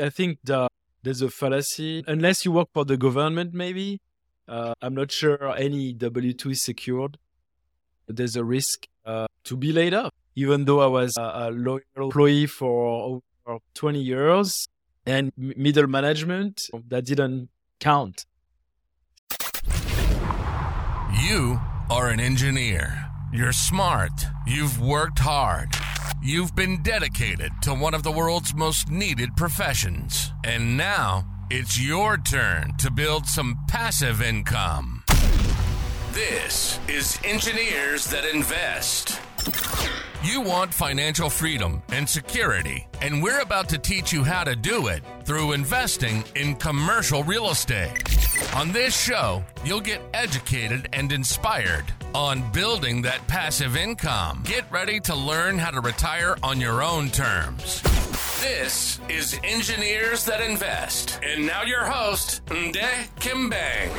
I think the, there's a fallacy. Unless you work for the government, maybe. Uh, I'm not sure any W 2 is secured. There's a risk uh, to be laid off, even though I was a, a loyal employee for over 20 years and middle management that didn't count. You are an engineer. You're smart. You've worked hard. You've been dedicated to one of the world's most needed professions. And now it's your turn to build some passive income. This is Engineers That Invest. You want financial freedom and security, and we're about to teach you how to do it through investing in commercial real estate. On this show, you'll get educated and inspired on building that passive income. Get ready to learn how to retire on your own terms. This is Engineers That Invest. And now your host, Nde Nkimbeng.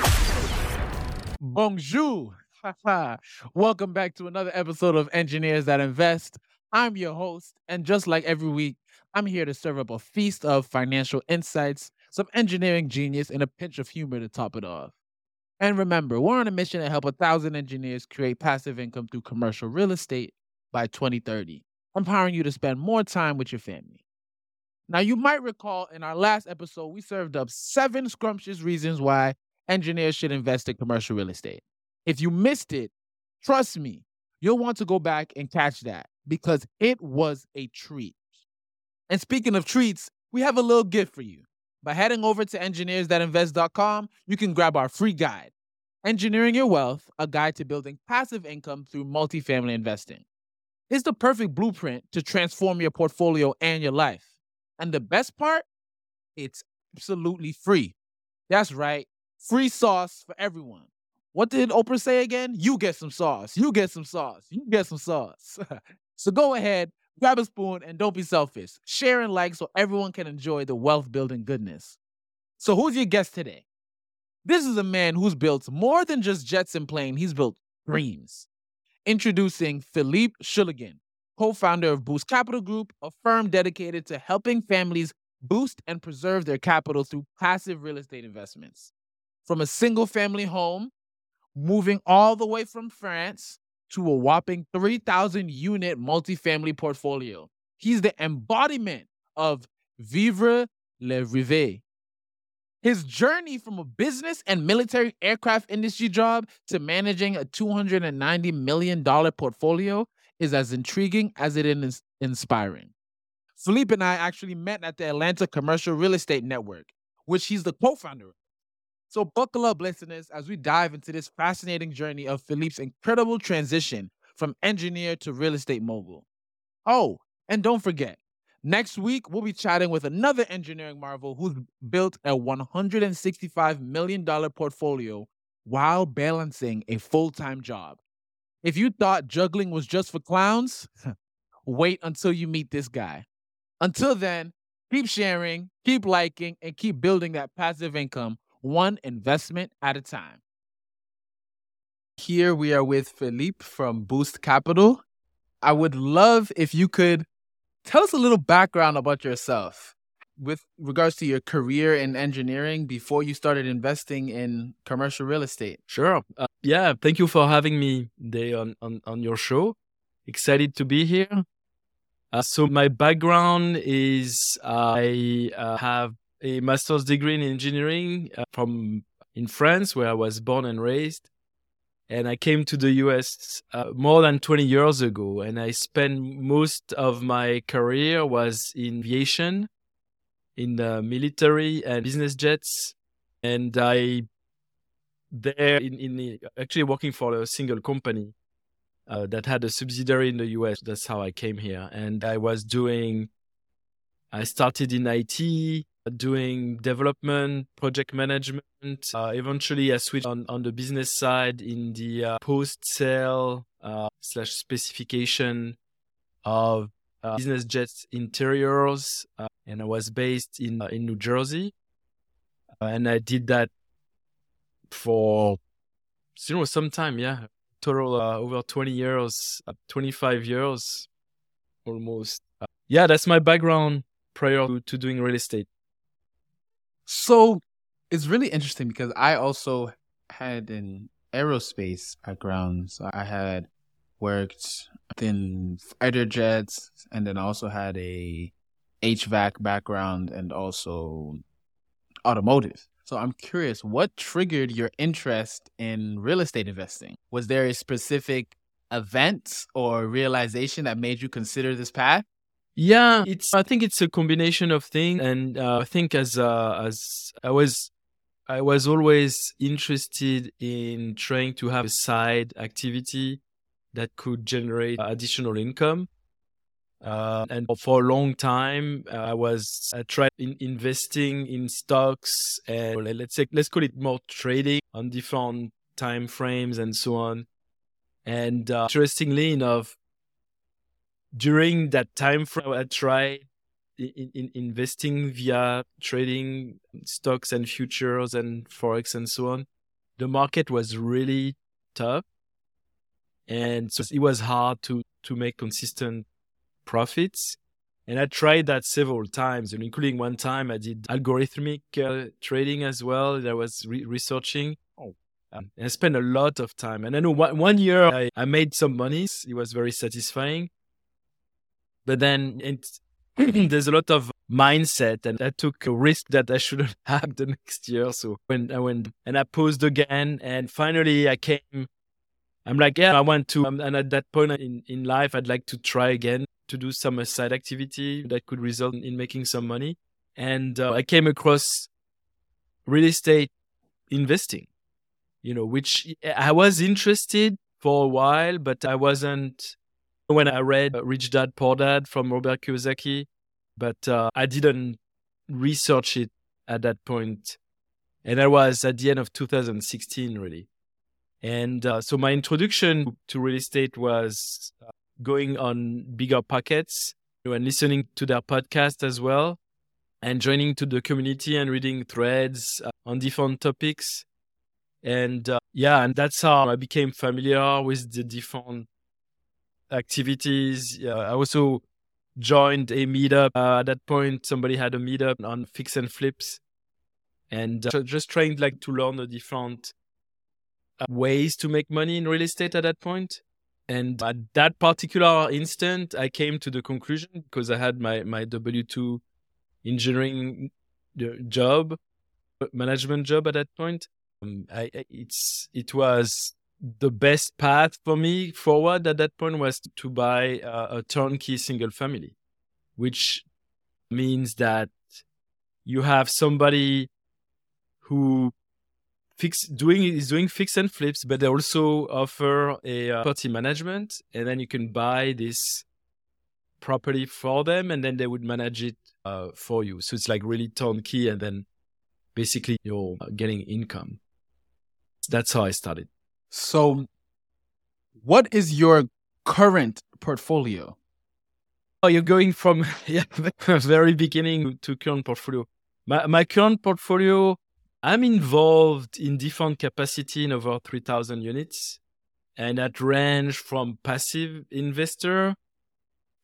Bonjour. Welcome back to another episode of Engineers That Invest. I'm your host, and just like every week, I'm here to serve up a feast of financial insights, some engineering genius, and a pinch of humor to top it off. And remember, we're on a mission to help a thousand engineers create passive income through commercial real estate by 2030, empowering you to spend more time with your family. Now, you might recall in our last episode, we served up seven scrumptious reasons why engineers should invest in commercial real estate. If you missed it, trust me, you'll want to go back and catch that because it was a treat. And speaking of treats, we have a little gift for you. By heading over to engineersthatinvest.com, you can grab our free guide, Engineering Your Wealth, a guide to building passive income through multifamily investing. It's the perfect blueprint to transform your portfolio and your life. And the best part, it's absolutely free. That's right, free sauce for everyone. What did Oprah say again? You get some sauce. You get some sauce. You get some sauce. so go ahead, grab a spoon, and don't be selfish. Share and like so everyone can enjoy the wealth building goodness. So, who's your guest today? This is a man who's built more than just jets and planes, he's built dreams. Introducing Philippe Schulligen, co founder of Boost Capital Group, a firm dedicated to helping families boost and preserve their capital through passive real estate investments. From a single family home moving all the way from France to a whopping 3,000 unit multifamily portfolio. He's the embodiment of vivre le rêve. His journey from a business and military aircraft industry job to managing a $290 million portfolio is as intriguing as it is inspiring. Philippe and I actually met at the Atlanta Commercial Real Estate Network, which he's the co founder of. So, buckle up, listeners, as we dive into this fascinating journey of Philippe's incredible transition from engineer to real estate mogul. Oh, and don't forget, next week we'll be chatting with another engineering marvel who's built a $165 million portfolio while balancing a full time job. If you thought juggling was just for clowns, wait until you meet this guy. Until then, keep sharing, keep liking, and keep building that passive income one investment at a time. Here we are with Philippe from Boost Capital. I would love if you could tell us a little background about yourself with regards to your career in engineering before you started investing in commercial real estate. Sure. Uh, yeah, thank you for having me today on, on, on your show. Excited to be here. Uh, so, my background is uh, I uh, have a master's degree in engineering uh, from in France, where I was born and raised. And I came to the US uh, more than 20 years ago, and I spent most of my career was in aviation, in the military and business jets, and I there in, in the, actually working for a single company uh, that had a subsidiary in the US. That's how I came here, and I was doing. I started in IT doing development, project management. Uh, eventually, I switched on, on the business side in the uh, post sale uh, slash specification of uh, business jets interiors. Uh, and I was based in, uh, in New Jersey. and I did that for you know some time, yeah. Total over 20 years, 25 years almost. yeah, that's my background prior to, to doing real estate. So it's really interesting because I also had an aerospace background. So I had worked in fighter jets and then also had a HVAC background and also automotive. So I'm curious, what triggered your interest in real estate investing? Was there a specific event or realization that made you consider this path? Yeah, it's. I think it's a combination of things, and uh, I think as uh, as I was, I was always interested in trying to have a side activity that could generate additional income. Uh, and for a long time, I was I tried in investing in stocks and let's say let's call it more trading on different time frames and so on. And uh, interestingly enough, during that time frame, I tried in, in investing via trading stocks and futures and forex and so on. The market was really tough, and so it was hard to to make consistent profits. And I tried that several times, and including one time I did algorithmic uh, trading as well. That I was re- researching. Oh. Um, and I spent a lot of time. And I know one, one year I, I made some money. It was very satisfying. But then there's a lot of mindset, and I took a risk that I shouldn't have the next year. So when I went and I paused again, and finally I came. I'm like, yeah, I want to. Um, and at that point in, in life, I'd like to try again to do some side activity that could result in making some money. And uh, I came across real estate investing, you know, which I was interested for a while, but I wasn't when I read Rich Dad Poor Dad from Robert Kiyosaki, but uh, I didn't research it at that point. And that was at the end of 2016, really. And uh, so my introduction to real estate was uh, going on BiggerPockets and listening to their podcast as well, and joining to the community and reading threads uh, on different topics. And uh, yeah, and that's how I became familiar with the different activities. I also joined a meetup. Uh, at that point, somebody had a meetup on fix and flips, and uh, just trying like to learn the different uh, ways to make money in real estate at that point. And at that particular instant, I came to the conclusion because I had my my W two engineering uh, job, management job at that point. Um, I, it's it was the best path for me forward at that point was to buy a, a turnkey single family, which means that you have somebody who fix doing is doing fix and flips, but they also offer a uh, property management, and then you can buy this property for them, and then they would manage it uh, for you. So it's like really turnkey, and then basically you're getting income. That's how I started. So, what is your current portfolio? Oh, you're going from yeah, very beginning to current portfolio. My, my current portfolio, I'm involved in different capacity in over 3,000 units. And that range from passive investor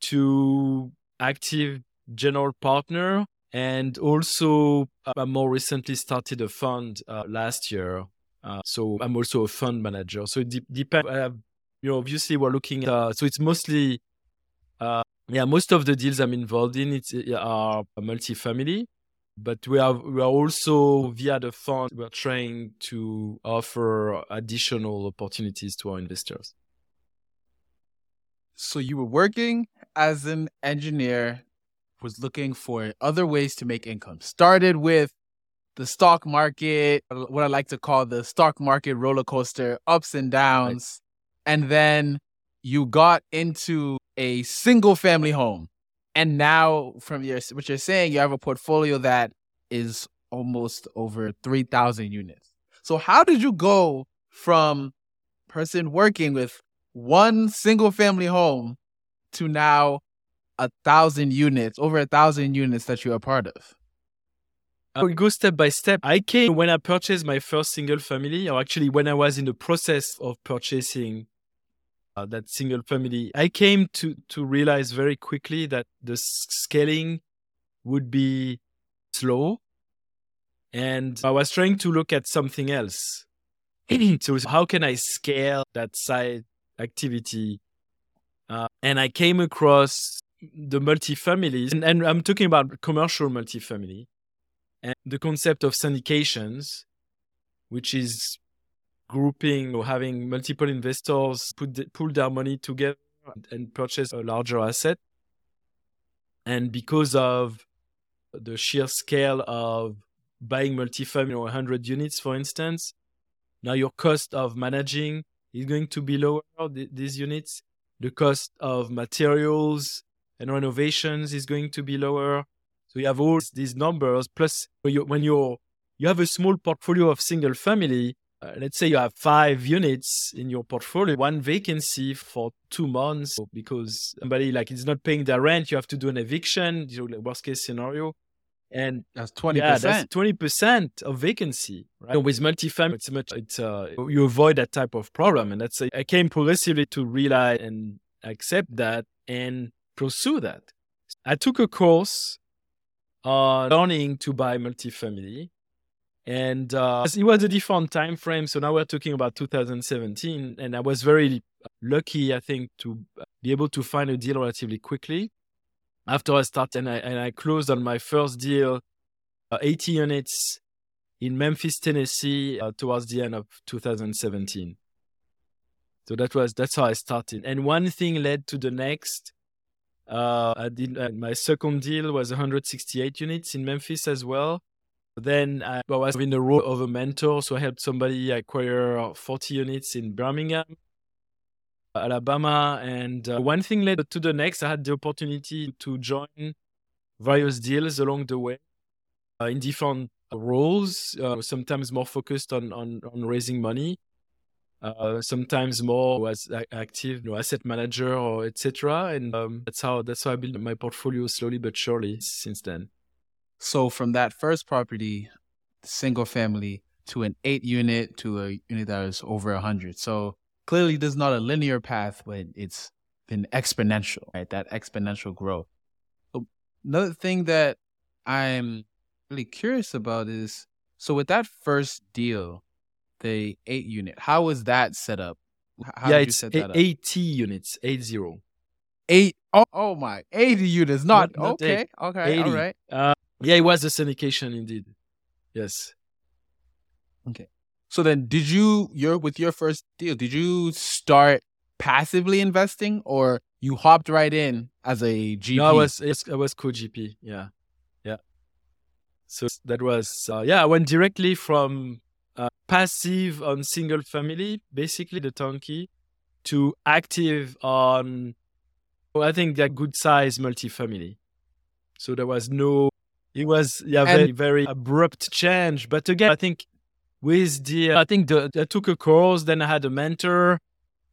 to active general partner. And also, I uh, more recently started a fund uh, last year uh, so I'm also a fund manager. So it de- depends. Uh, you know, obviously we're looking at. Uh, so it's mostly, uh, yeah, most of the deals I'm involved in uh, are multifamily, but we are we are also via the fund we're trying to offer additional opportunities to our investors. So you were working as an engineer, was looking for other ways to make income. Started with the stock market, what I like to call the stock market roller coaster, ups and downs. Right. And then you got into a single family home. And now, from your what you're saying, you have a portfolio that is almost over 3,000 units. So, how did you go from person working with one single family home to now a thousand units, over a thousand units that you're a part of? We go step by step. I came when I purchased my first single family, or actually when I was in the process of purchasing uh, that single family. I came to to realize very quickly that the scaling would be slow, And I was trying to look at something else. so how can I scale that side activity? Uh, and I came across the multifamilies, and, and I'm talking about commercial multifamily, and the concept of syndications, which is grouping or having multiple investors put the, pull their money together and purchase a larger asset. And because of the sheer scale of buying multifamily or 100 units, for instance, now your cost of managing is going to be lower, these units. The cost of materials and renovations is going to be lower. So you have all these numbers. Plus, when you're, you have a small portfolio of single family, uh, let's say you have five units in your portfolio, one vacancy for two months because somebody like is not paying their rent, you have to do an eviction, you know, worst case scenario. And that's 20%. Yeah, that's 20% of vacancy, right? with multifamily, it's much, it's, uh, you avoid that type of problem. And that's, I came progressively to realize and accept that and pursue that. I took a course on learning to buy multifamily. And uh, it was a different time frame. So now we're talking about 2017 and i was very lucky i think to be able to find a deal relatively quickly. After i started and i, and I closed on my first deal uh, 80 units in memphis tennessee uh, towards the end of 2017 so that was that's how i started. And one thing led to the next uh, I did, uh, my second deal was 168 units in memphis as well then I was in the role of a mentor, so I helped somebody acquire 40 units in Birmingham, Alabama. And uh, one thing led to the next. I had the opportunity to join various deals along the way uh, in different roles, uh, sometimes more focused on, on, on raising money. Uh, sometimes more as active you know, asset manager or etc. And um, that's how that's how I built my portfolio slowly but surely since then. So from that first property, single family, to an eight unit to a unit that is over a hundred. So clearly, there's not a linear path, but it's been exponential, right? That exponential growth. Another thing that I'm really curious about is so with that first deal, the eight unit, how was that set up? How yeah, it's a- 80 units, eight zero. Eight. Oh, oh my, 80 units, not, not, not okay, eight, okay, 80. all right. Uh, yeah, it was a syndication indeed. Yes. Okay. So then did you your with your first deal, did you start passively investing or you hopped right in as a GP? No, I was I was co-GP. Yeah. Yeah. So that was uh, yeah, I went directly from uh, passive on single family, basically the turnkey, to active on well, I think that good size multifamily. So there was no it was yeah very very abrupt change. But again, I think with the I think the, I took a course, then I had a mentor.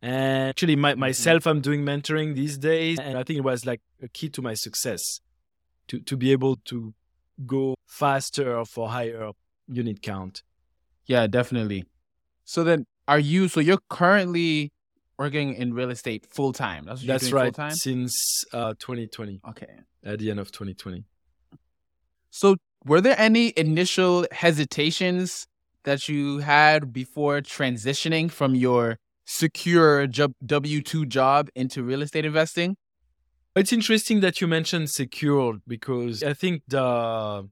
And actually, my, mm-hmm. myself, I'm doing mentoring these days, and I think it was like a key to my success to to be able to go faster for higher unit count. Yeah, definitely. So then, are you? So you're currently working in real estate full time. That's, That's right. Full-time? Since uh, 2020. Okay. At the end of 2020. So, were there any initial hesitations that you had before transitioning from your secure W 2 job into real estate investing? It's interesting that you mentioned secure because I think the,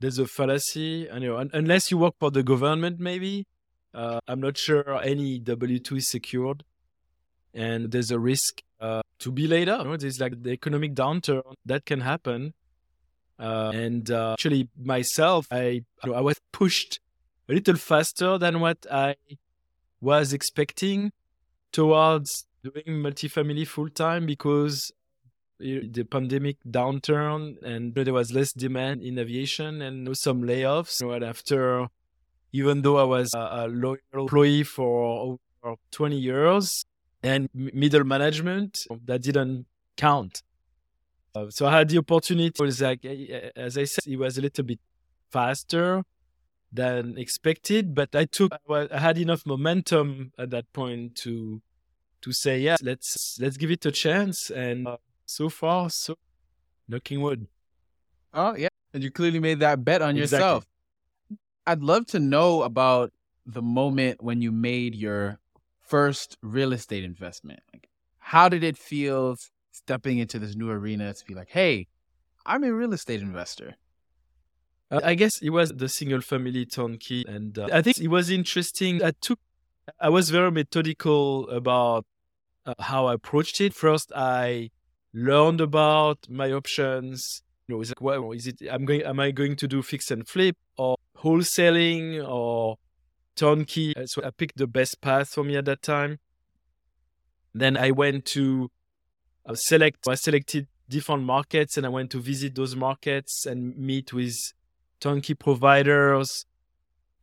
there's a fallacy. You know, unless you work for the government, maybe. Uh, I'm not sure any W 2 is secured. And there's a risk uh, to be laid off. You know, there's like the economic downturn that can happen uh, and uh, actually, myself, I I was pushed a little faster than what I was expecting towards doing multifamily full time because the pandemic downturn and there was less demand in aviation and some layoffs. Know, after, even though I was a, loyal employee for over 20 years and middle management, that didn't count. Uh, so I had the opportunity. It was like, as I said, it was a little bit faster than expected, but I took, I had enough momentum at that point to, to say, yeah, let's, let's give it a chance. And uh, so far, so knocking wood. Oh yeah. And you clearly made that bet on exactly. yourself. I'd love to know about the moment when you made your first real estate investment. Like, how did it feel stepping into this new arena to be like, hey, I'm a real estate investor? Uh, I guess it was the single family turnkey. And uh, I think it was interesting. I took, I was very methodical about uh, how I approached it. First, I learned about my options. You know, is it, well, is it, I'm going, am I going to do fix and flip or wholesaling or turnkey? Uh, so I picked the best path for me at that time. Then I went to select, I selected different markets and I went to visit those markets and meet with turnkey providers.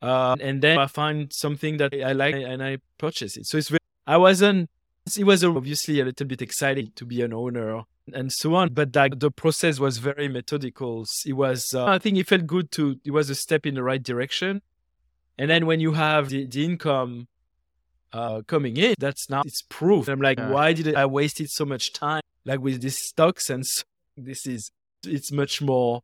Uh, and then I find something that I like and I purchase it. So it's very, I wasn't, it was obviously a little bit exciting to be an owner and so on, but like the process was very methodical. It was, uh, I think it felt good to, it was a step in the right direction. And then when you have the, the income uh, coming in, that's now it's proof. I'm like, why did I wasted so much time like with these stocks? And so this is, it's much more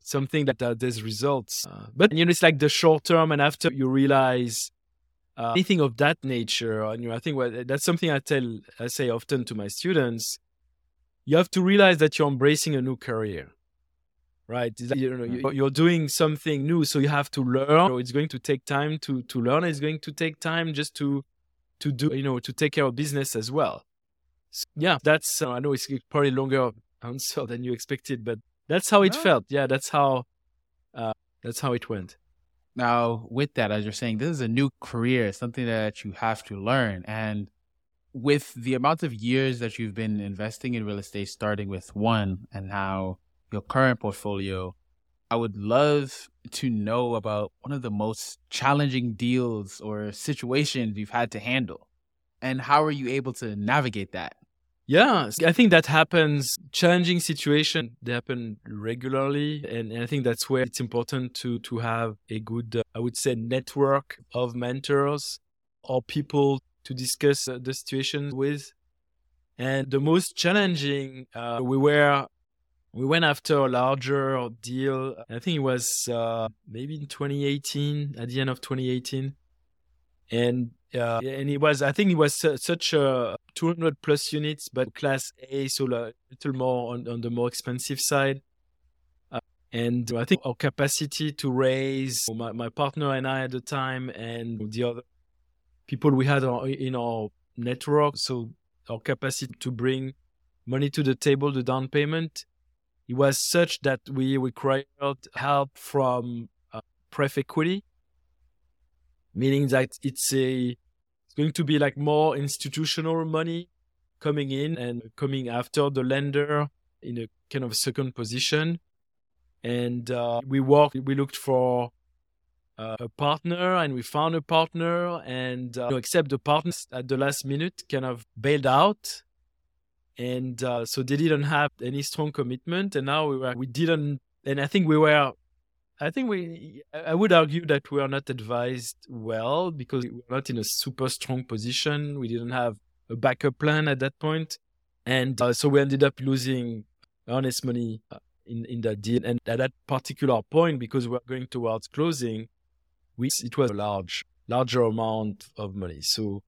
something that uh, there's results. Uh, but you know, it's like the short term, and after you realize uh, anything of that nature, and you know, I think that's something I tell, I say often to my students. You have to realize that you're embracing a new career, right? You know, you're doing something new, so you have to learn. It's going to take time to to learn. It's going to take time just to to do, you know, to take care of business as well. So, yeah, that's. Uh, I know it's probably a longer answer than you expected, but that's how it oh. felt. Yeah, that's how uh, that's how it went. Now, with that, as you're saying, this is a new career, something that you have to learn. And with the amount of years that you've been investing in real estate, starting with one and now your current portfolio, I would love to know about one of the most challenging deals or situations you've had to handle. And how are you able to navigate that? Yeah, I think that happens. Challenging situation they happen regularly, and, and, I think that's where it's important to to have a good, uh, I would say, network of mentors or people to discuss uh, the situation with. And the most challenging, uh, we were we went after a larger deal. I think it was uh, maybe in 2018, at the end of 2018, and uh, and it was I think it was such a 200 plus units, but class A, so a little more on, on the more expensive side. Uh, and I think our capacity to raise my, my partner and I at the time, and the other people we had in our network, so our capacity to bring money to the table, the down payment, it was such that we required help from uh, pref equity, meaning that it's a it's going to be like more institutional money coming in and coming after the lender in a kind of second position. And uh, we worked, we looked for uh, a partner and we found a partner and uh, you know, except the partners at the last minute kind of bailed out and uh, so they didn't have any strong commitment and now we were we didn't and i think we were I think we, I would argue that we are not advised well because we are not in a super strong position. We didn't have a backup plan at that point. And uh, so we ended up losing earnest money uh, in, in that deal. And at that particular point, because we were going towards closing, we, it was a large, larger amount of money. So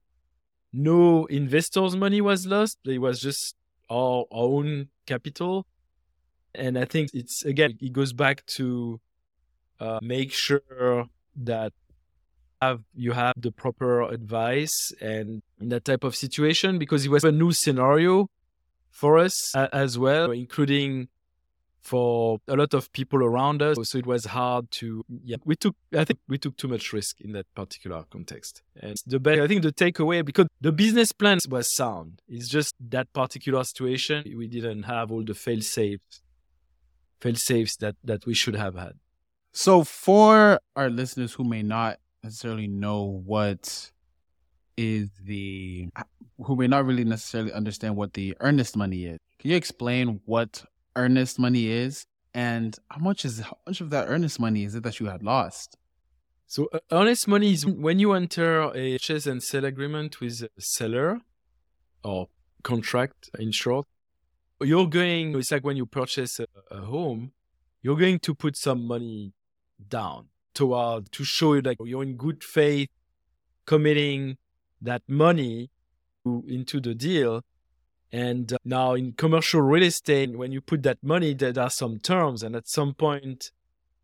no investors' money was lost. It was just our own capital. And I think it's, again, it goes back to uh, make sure that have you have the proper advice and in that type of situation because it was a new scenario for us as well, including for a lot of people around us. So it was hard to, yeah, we took, I think we took too much risk in that particular context. And the best, I think the takeaway, because the business plan was sound, it's just that particular situation, we didn't have all the fail safes, fail safes that, that we should have had. So, for our listeners who may not necessarily know what is the, who may not really necessarily understand what the earnest money is, can you explain what earnest money is and how much is how much of that earnest money is it that you had lost? So, uh, earnest money is when you enter a purchase and sell agreement with a seller or contract in short. You're going, it's like when you purchase a, a home, you're going to put some money down. toward to show you that you're in good faith, committing that money to, into the deal. And uh, now in commercial real estate, when you put that money, there are some terms, and at some point,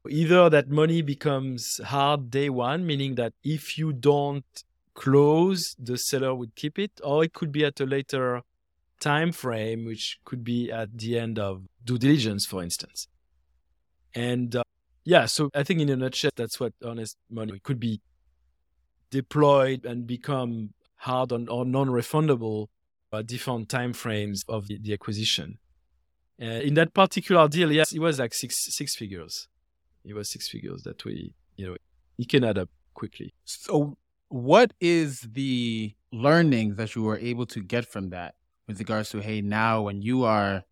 either that money becomes hard day one, meaning that if you don't close, the seller would keep it, or it could be at a later time frame, which could be at the end of due diligence, for instance. And uh, yeah, so I think in a nutshell, that's what earnest money could be deployed and become hard on, or non-refundable at different time frames of the, the acquisition. Uh, in that particular deal, yes, it was like six six figures. It was six figures that we, you know, it can add up quickly. So, what is the learning that you were able to get from that with regards to, hey, now when you are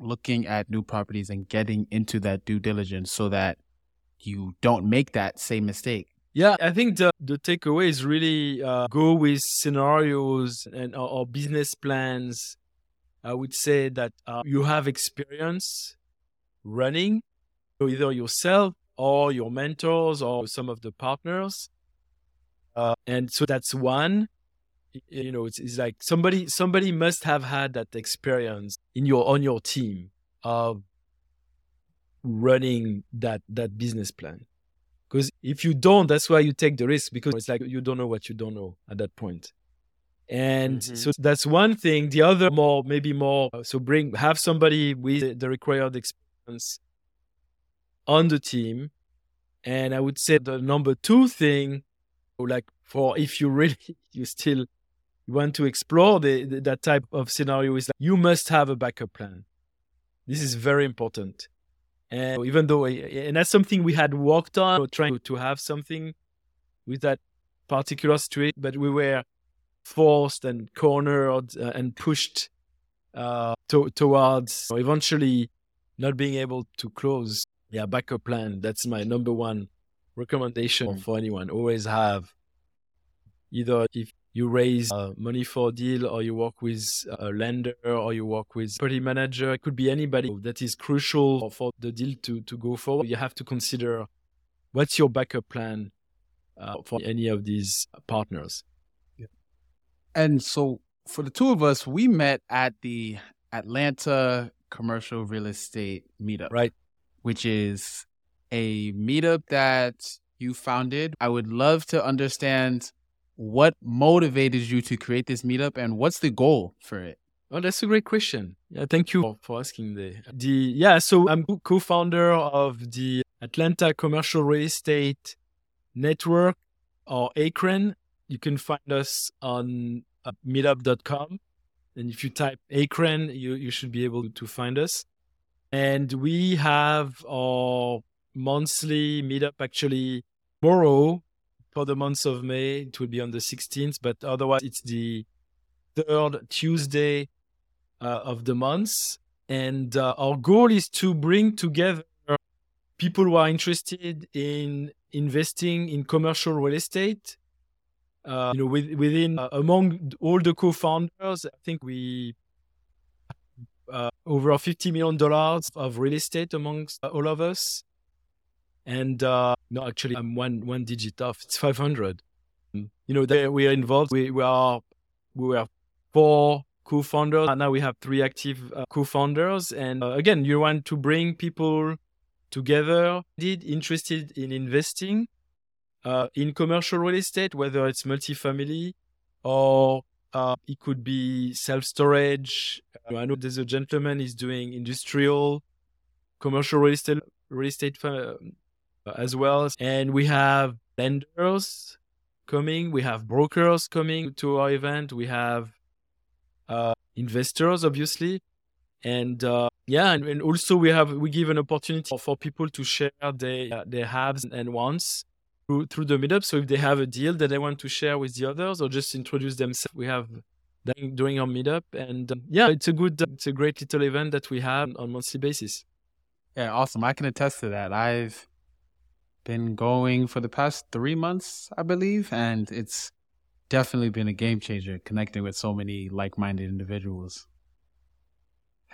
looking at new properties and getting into that due diligence so that you don't make that same mistake? Yeah, I think the, the takeaway is really uh, go with scenarios and or, or, business plans. I would say that uh, you have experience running either yourself or your mentors or some of the partners. Uh, and so that's one. You know, it's, it's like somebody somebody must have had that experience in your on your team of running that that business plan because if you don't, that's why you take the risk because it's like you don't know what you don't know at that point. And mm-hmm. so that's one thing. The other more, maybe more, uh, so bring, have somebody with the required experience on the team. And I would say the number two thing, like for if you really, you still want to explore the, the, that type of scenario is that you must have a backup plan. This is very important. And even though, and that's something we had worked on, trying to have something with that particular situation, but we were forced and cornered uh, and pushed uh, to, towards eventually not being able to close. Yeah, backup plan. That's my number one recommendation mm. for anyone. Always have either if you raise uh, money for a deal or you work with a lender or you work with property manager it could be anybody. That is crucial for the deal to, to go forward. You have to consider what's your backup plan uh, for any of these partners. Yeah. and so for the two of us we met at the atlanta commercial real estate meetup right. which is a meetup that you founded. I would love to understand what motivated you to create this meetup and what's the goal for it? Oh, that's a great question. Yeah, thank you for asking the the yeah. So I'm co-founder of the Atlanta Commercial Real Estate Network or ACREN. You can find us on uh, meetup.com, and if you type ACREN, you you should be able to find us. And we have our monthly meetup actually tomorrow for the month of May. It will be on the 16th, but otherwise it's the third Tuesday uh, of the month. And uh, our goal is to bring together people who are interested in investing in commercial real estate. Uh, you know, with, within uh, among all the co-founders, I think we uh, over 50 million dollars of real estate amongst all of us and uh, no, actually, I'm one one digit off. It's 500. You know, we are involved. We, we are we were four co-founders, and now we have three active uh, co-founders. And uh, again, you want to bring people together, did interested in investing uh, in commercial real estate, whether it's multifamily or uh, it could be self-storage. I know there's a gentleman is doing industrial commercial real estate real estate uh, as well. And we have lenders coming, we have brokers coming to our event, we have uh, investors, obviously. And uh, yeah, and, and, also we have we give an opportunity for people to share their uh, their haves and wants through, through the meetup. So if they have a deal that they want to share with the others or just introduce themselves, we have that during our meetup. And um, yeah, it's a good, it's a great little event that we have on monthly basis. Yeah, awesome. I can attest to that. I've been going for the past three months, I believe, and it's definitely been a game changer connecting with so many like minded individuals.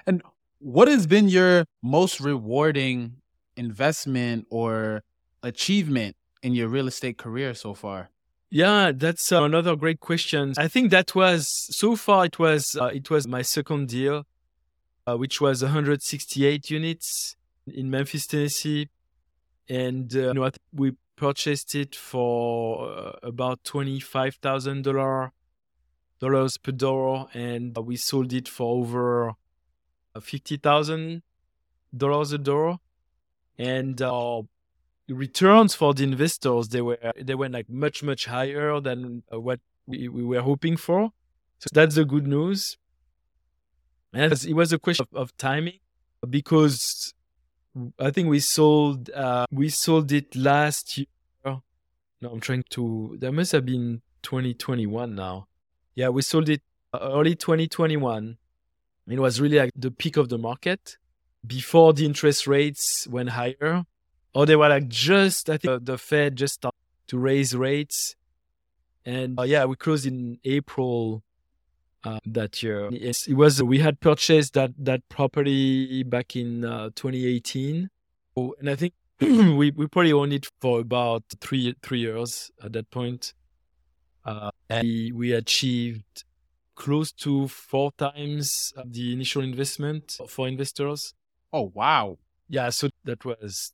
And what has been your most rewarding investment or achievement in your real estate career so far? Yeah, that's uh, another great question. I think that was so far it was uh, it was my second deal, uh, which was 168 units in Memphis, Tennessee, and uh, you know we purchased it for uh, about twenty five thousand dollar dollars per door, and we sold it for over uh, fifty thousand dollars a door, and the returns for the investors they were they were like much much higher than uh, what we, we were hoping for. So that's the good news. And it was a question of, of timing because i think we sold uh, we sold it last year. No i'm trying to that must have been 2021 now. Yeah we sold it uh, early 2021 it was really like the peak of the market before the interest rates went higher or they were like just I think the Fed just started to raise rates, and uh, yeah, we closed in April uh, that year. It, it was we had purchased that that property back in uh, 2018, oh, and I think we we probably owned it for about three three years at that point. Uh, and we, we achieved close to four times the initial investment for investors. Oh wow! Yeah, so that was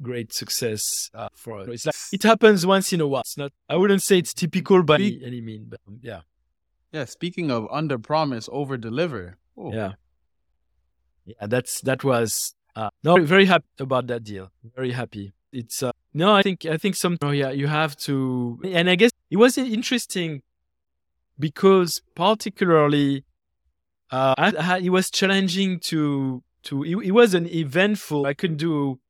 great success uh, for us. It's like, it happens once in a while. It's not. I wouldn't say it's typical by any, any mean, but um, yeah. Yeah. Speaking of under promise, over deliver. Yeah. Yeah. That's that was. Uh, no, very happy about that deal. Very happy. It's uh, no, I think I think some. Oh yeah, you have to, and I guess it was interesting because particularly, uh, I, I, it was challenging to to. It, it was an eventful. I couldn't do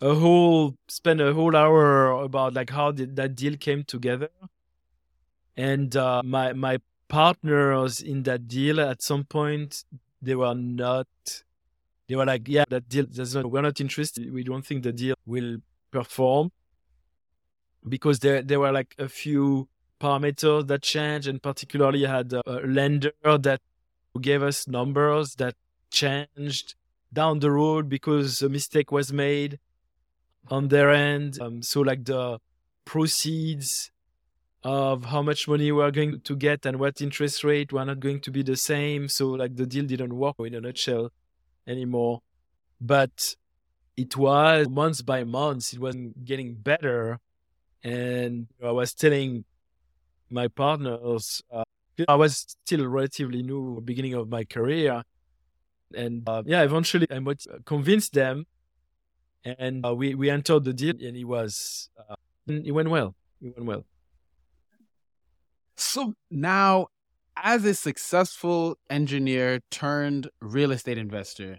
a whole spend a whole hour about like how did that deal came together and uh, my my partners in that deal at some point they were not they were like yeah that deal not we're not interested we don't think the deal will perform because there there were like a few parameters that changed and particularly had a, a lender that gave us numbers that changed down the road because a mistake was made on their end. Um, so like the proceeds of how much money we're going to get and what interest rate were not going to be the same. So like the deal didn't work in a nutshell anymore. But it was months by months, it wasn't getting better. And I was telling my partners, uh, I was still relatively new, beginning of my career. And uh, yeah, eventually I convinced them and uh, we we entered the deal, and it was uh, it went well. It went well. So now, as a successful engineer turned real estate investor,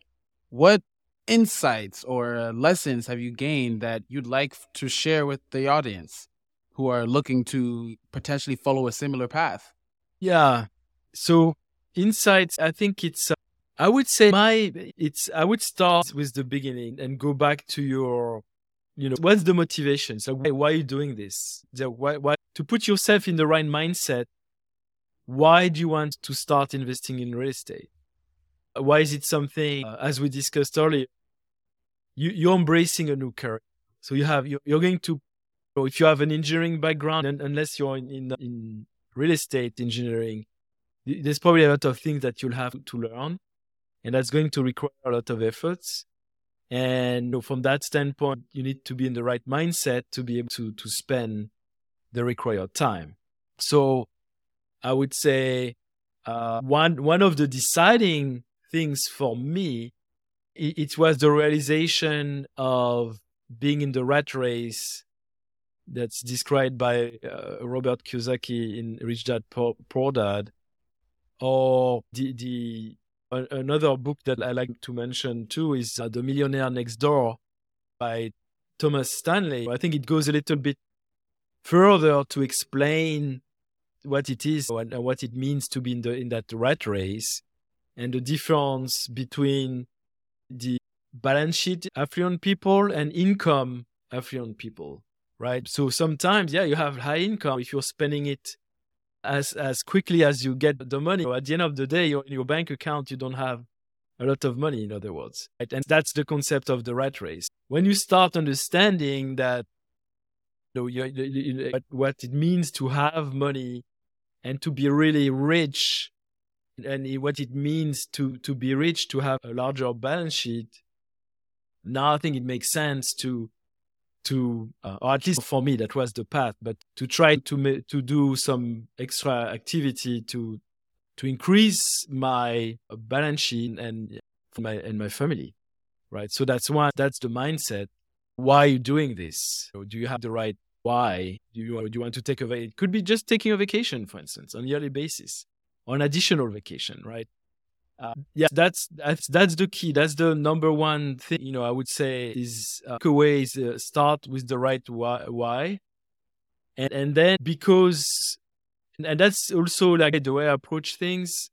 what insights or uh, lessons have you gained that you'd like to share with the audience who are looking to potentially follow a similar path? Yeah. So insights, I think it's uh, I would say my it's I would start with the beginning and go back to your you know what's the motivation? So why, why are you doing this? Why, why to put yourself in the right mindset why do you want to start investing in real estate? Why is it something uh, as we discussed earlier you, you're embracing a new career. So you have you're, you're going to if you have an engineering background and unless you're in, in, in real estate engineering there's probably a lot of things that you'll have to learn and that's going to require a lot of efforts. And from that standpoint, you need to be in the right mindset to be able to, to spend the required time. So I would say uh, one, one of the deciding things for me, it, it was the realization of being in the rat race that's described by uh, Robert Kiyosaki in Rich Dad Poor, Poor Dad, or the, the Another book that I like to mention too is uh, The Millionaire Next Door by Thomas Stanley. I think it goes a little bit further to explain what it is and what it means to be in, the, in that rat race and the difference between the balance sheet affluent people and income affluent people, right? So sometimes, yeah, you have high income if you're spending it as as quickly as you get the money. At the end of the day, your, in your bank account, you don't have a lot of money, in other words. Right? And that's the concept of the rat race. When you start understanding that know, you, you, you, what it means to have money and to be really rich and what it means to, to be rich, to have a larger balance sheet. Now I think it makes sense to, to, uh, or at least for me, that was the path, but to try to, to do some extra activity to, to increase my balance sheet and my, and my family. Right. So that's why that's the mindset why are you doing this? Do you have the right why? Do you, do you want to take a? It could be just taking a vacation, for instance, on a yearly basis, on additional vacation, right? Uh, yeah, that's that's that's the key. That's the number one thing. You know, I would say is uh, is uh, start with the right why, why, and and then because, and that's also like the way I approach things.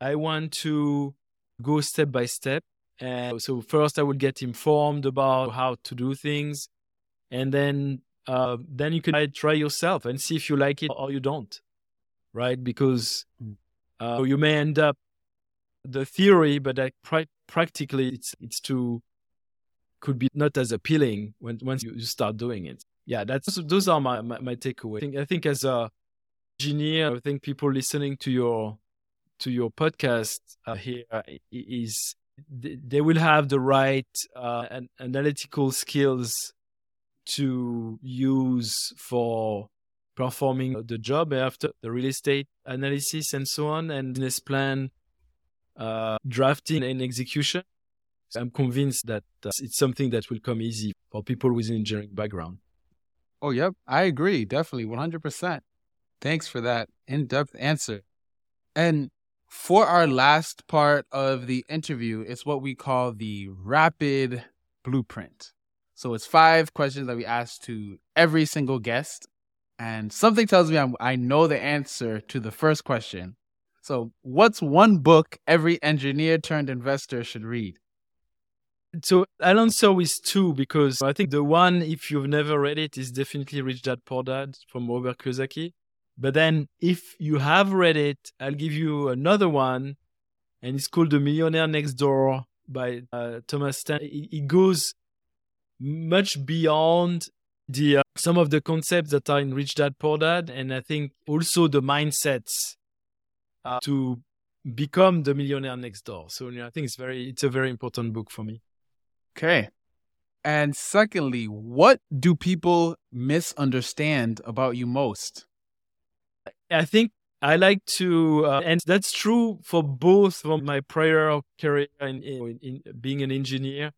I want to go step by step and so first I would get informed about how to do things. And then uh, then you can try yourself and see if you like it or you don't. Right? Because hmm. uh, you may end up the theory, but like practically it's it's too could be not as appealing when once you, you start doing it. Yeah, that's those are my my, my takeaway. I think, I think as a engineer, I think people listening to your to your podcast uh, here is they will have the right uh, analytical skills to use for performing the job after the real estate analysis and so on and business plan uh, drafting and execution. I'm convinced that uh, it's something that will come easy for people with an engineering background. Oh yep. I agree. Definitely. 100% thanks for that in-depth answer. And for our last part of the interview, it's what we call the rapid blueprint. So it's five questions that we ask to every single guest. And something tells me I'm, i know the answer to the first question. So, what's one book every engineer turned investor should read? So I'll answer two because I think the one, if you've never read it, is definitely Rich Dad Poor Dad from Robert Kiyosaki. But then if you have read it, I'll give you another one, and it's called The Millionaire Next Door by uh, Thomas Stan. It, it, goes much beyond the uh, some of the concepts that are in Rich Dad Poor Dad, and I think also the mindsets uh, to become the millionaire next door. So you know, I think it's very it's a very important book for me. Okay. And secondly, what do people misunderstand about you most? I think I like to, uh, and that's true for both from my prior career in, in, in being an engineer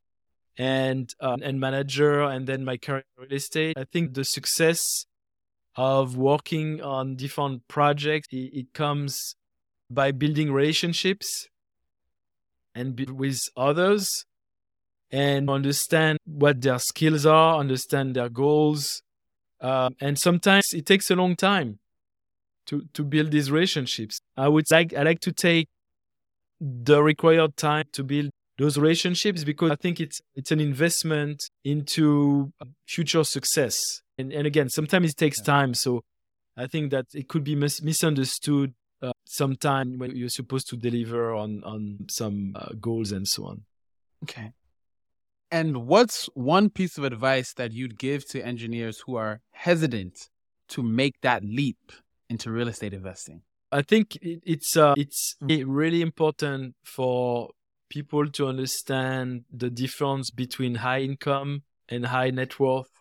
and uh, and manager, and then my career in real estate. I think the success of working on different projects it, it comes by building relationships and be with others and understand what their skills are, understand their goals, uh, and sometimes it takes a long time to to build these relationships. I would like I like to take the required time to build those relationships because I think it's it's an investment into future success. And and again, sometimes it takes time. So I think that it could be mis- misunderstood sometime when you're supposed to deliver on on some uh, goals and so on. Okay. And what's one piece of advice that you'd give to engineers who are hesitant to make that leap into real estate investing? I think it's uh, it's really important for people to understand the difference between high income and high net worth.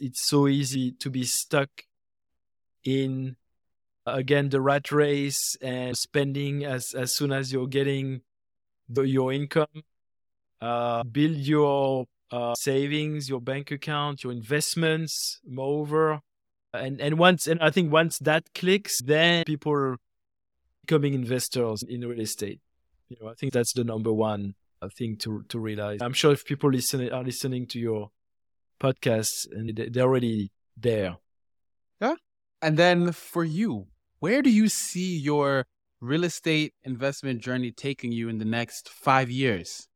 It's so easy to be stuck in again the rat race and spending as as soon as you're getting the, your income. Uh, build your uh, savings, your bank account, your investments. Moreover, and and once and I think once that clicks, then people becoming investors in real estate. You know, I think that's the number one uh, thing to to realize. I'm sure if people listening are listening to your podcasts and they're already there. Yeah. And then for you, where do you see your real estate investment journey taking you in the next five years?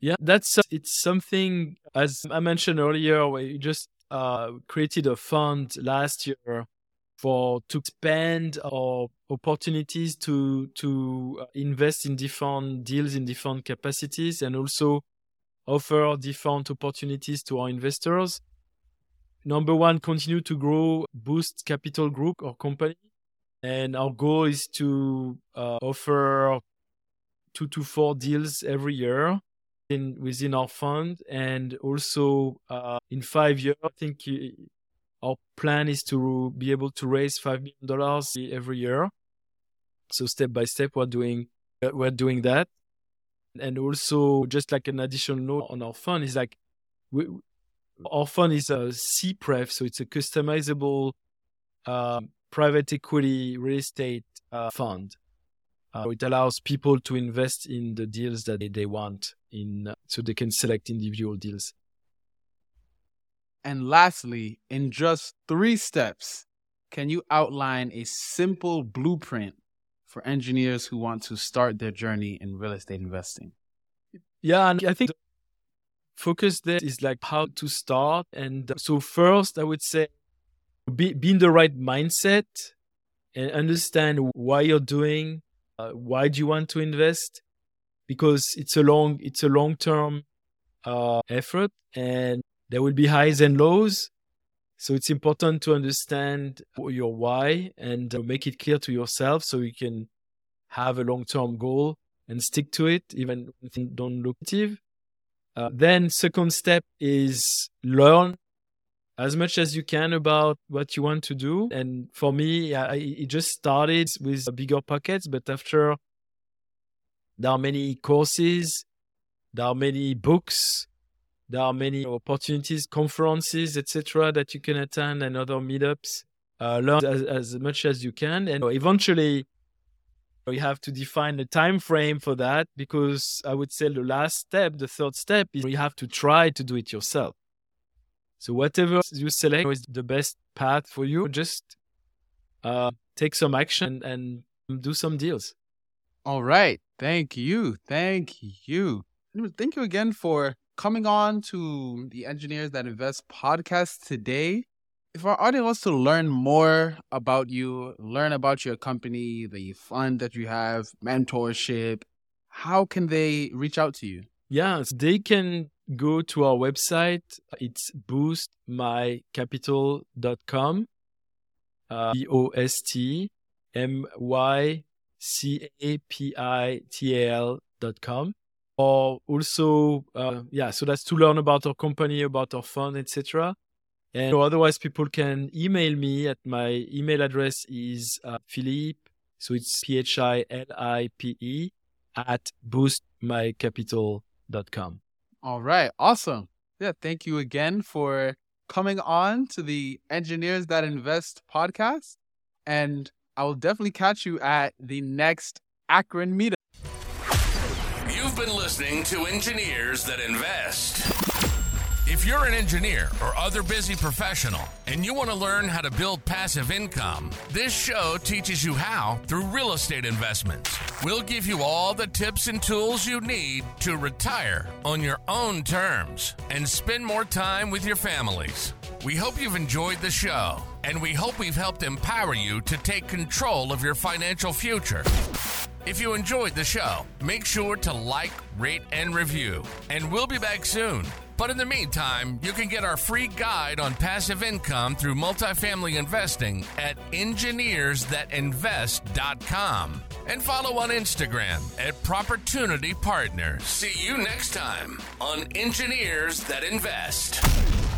Yeah, that's uh, it's something as I mentioned earlier. We just uh, created a fund last year for to expand our opportunities to to uh, invest in different deals in different capacities and also offer different opportunities to our investors. number one, continue to grow Boost Capital Group or company. And our goal is to uh, offer two to four deals every year in within our fund. And also uh, in five years, I think our plan is to be able to raise $5 million every year. So step by step, we're doing, we're doing that. And also just like an additional note on our fund is like, we, our fund is a C-Pref, so it's a customizable uh, private equity real estate uh, fund. Uh, it allows people to invest in the deals that they, they want in, uh, so they can select individual deals. And lastly, in just three steps, can you outline a simple blueprint for engineers who want to start their journey in real estate investing? Yeah, and I think focus there is like how to start. And so first, I would say be, be in the right mindset and understand why you're doing, uh, why do you want to invest, because it's a long, it's a long term uh, effort, and there will be highs and lows. So it's important to understand your why and make it clear to yourself so you can have a long term goal and stick to it, even if don't look active. Uh, then second step is learn as much as you can about what you want to do. And for me, I, it just started with BiggerPockets, but after there are many courses, there are many books, there are many opportunities, conferences, etc., that you can attend and other meetups. Uh, learn as, as much as you can, and eventually you have to define a time frame for that because I would say the last step, the third step, is you have to try to do it yourself. So whatever you select is the best path for you. Just uh, take some action and do some deals. All right. Thank you. Thank you. Thank you again for coming on to the Engineers That Invest podcast today if our audience wants to learn more about you, learn about your company, the fund that you have, mentorship, how can they reach out to you? Yes, they can go to our website. It's boostmycapital.com. Uh, B O S T M Y C A P I T A L dot com. Or also, uh, yeah, so that's to learn about our company, about our fund, etc. And otherwise, people can email me at my email address is uh, Philippe. So it's P H I L I P E at boostmycapital.com. All right. Awesome. Yeah. Thank you again for coming on to the Engineers That Invest podcast. And I will definitely catch you at the next Akron meetup. You've been listening to Engineers That Invest. If you're an engineer or other busy professional and you want to learn how to build passive income, this show teaches you how through real estate investments. We'll give you all the tips and tools you need to retire on your own terms and spend more time with your families. We hope you've enjoyed the show and we hope we've helped empower you to take control of your financial future. If you enjoyed the show, make sure to like, rate, and review. And we'll be back soon but in the meantime, you can get our free guide on passive income through multifamily investing at engineersthatinvest.com and follow on Instagram at Propertunity Partners. See you next time on Engineers That Invest.